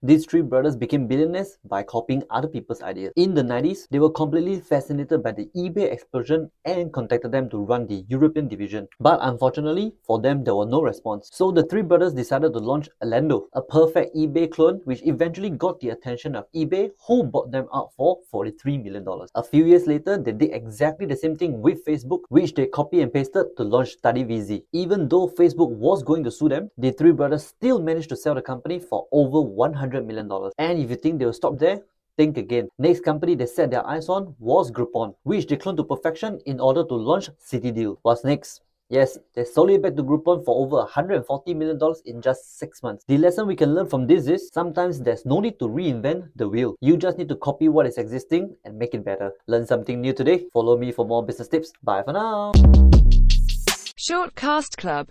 These three brothers became billionaires by copying other people's ideas. In the 90s, they were completely fascinated by the eBay explosion and contacted them to run the European division. But unfortunately, for them, there was no response. So the three brothers decided to launch Alando, a perfect eBay clone which eventually got the attention of eBay, who bought them out for $43 million. A few years later, they did exactly the same thing with Facebook, which they copy and pasted to launch StudiVZ. Even though Facebook was going to sue them, the three brothers still managed to sell the company for over 100 $100 million. And if you think they'll stop there, think again. Next company they set their eyes on was Groupon, which they cloned to perfection in order to launch CityDeal. What's next? Yes, they sold it back to Groupon for over $140 million in just 6 months. The lesson we can learn from this is sometimes there's no need to reinvent the wheel. You just need to copy what is existing and make it better. Learn something new today. Follow me for more business tips. Bye for now. Shortcast Club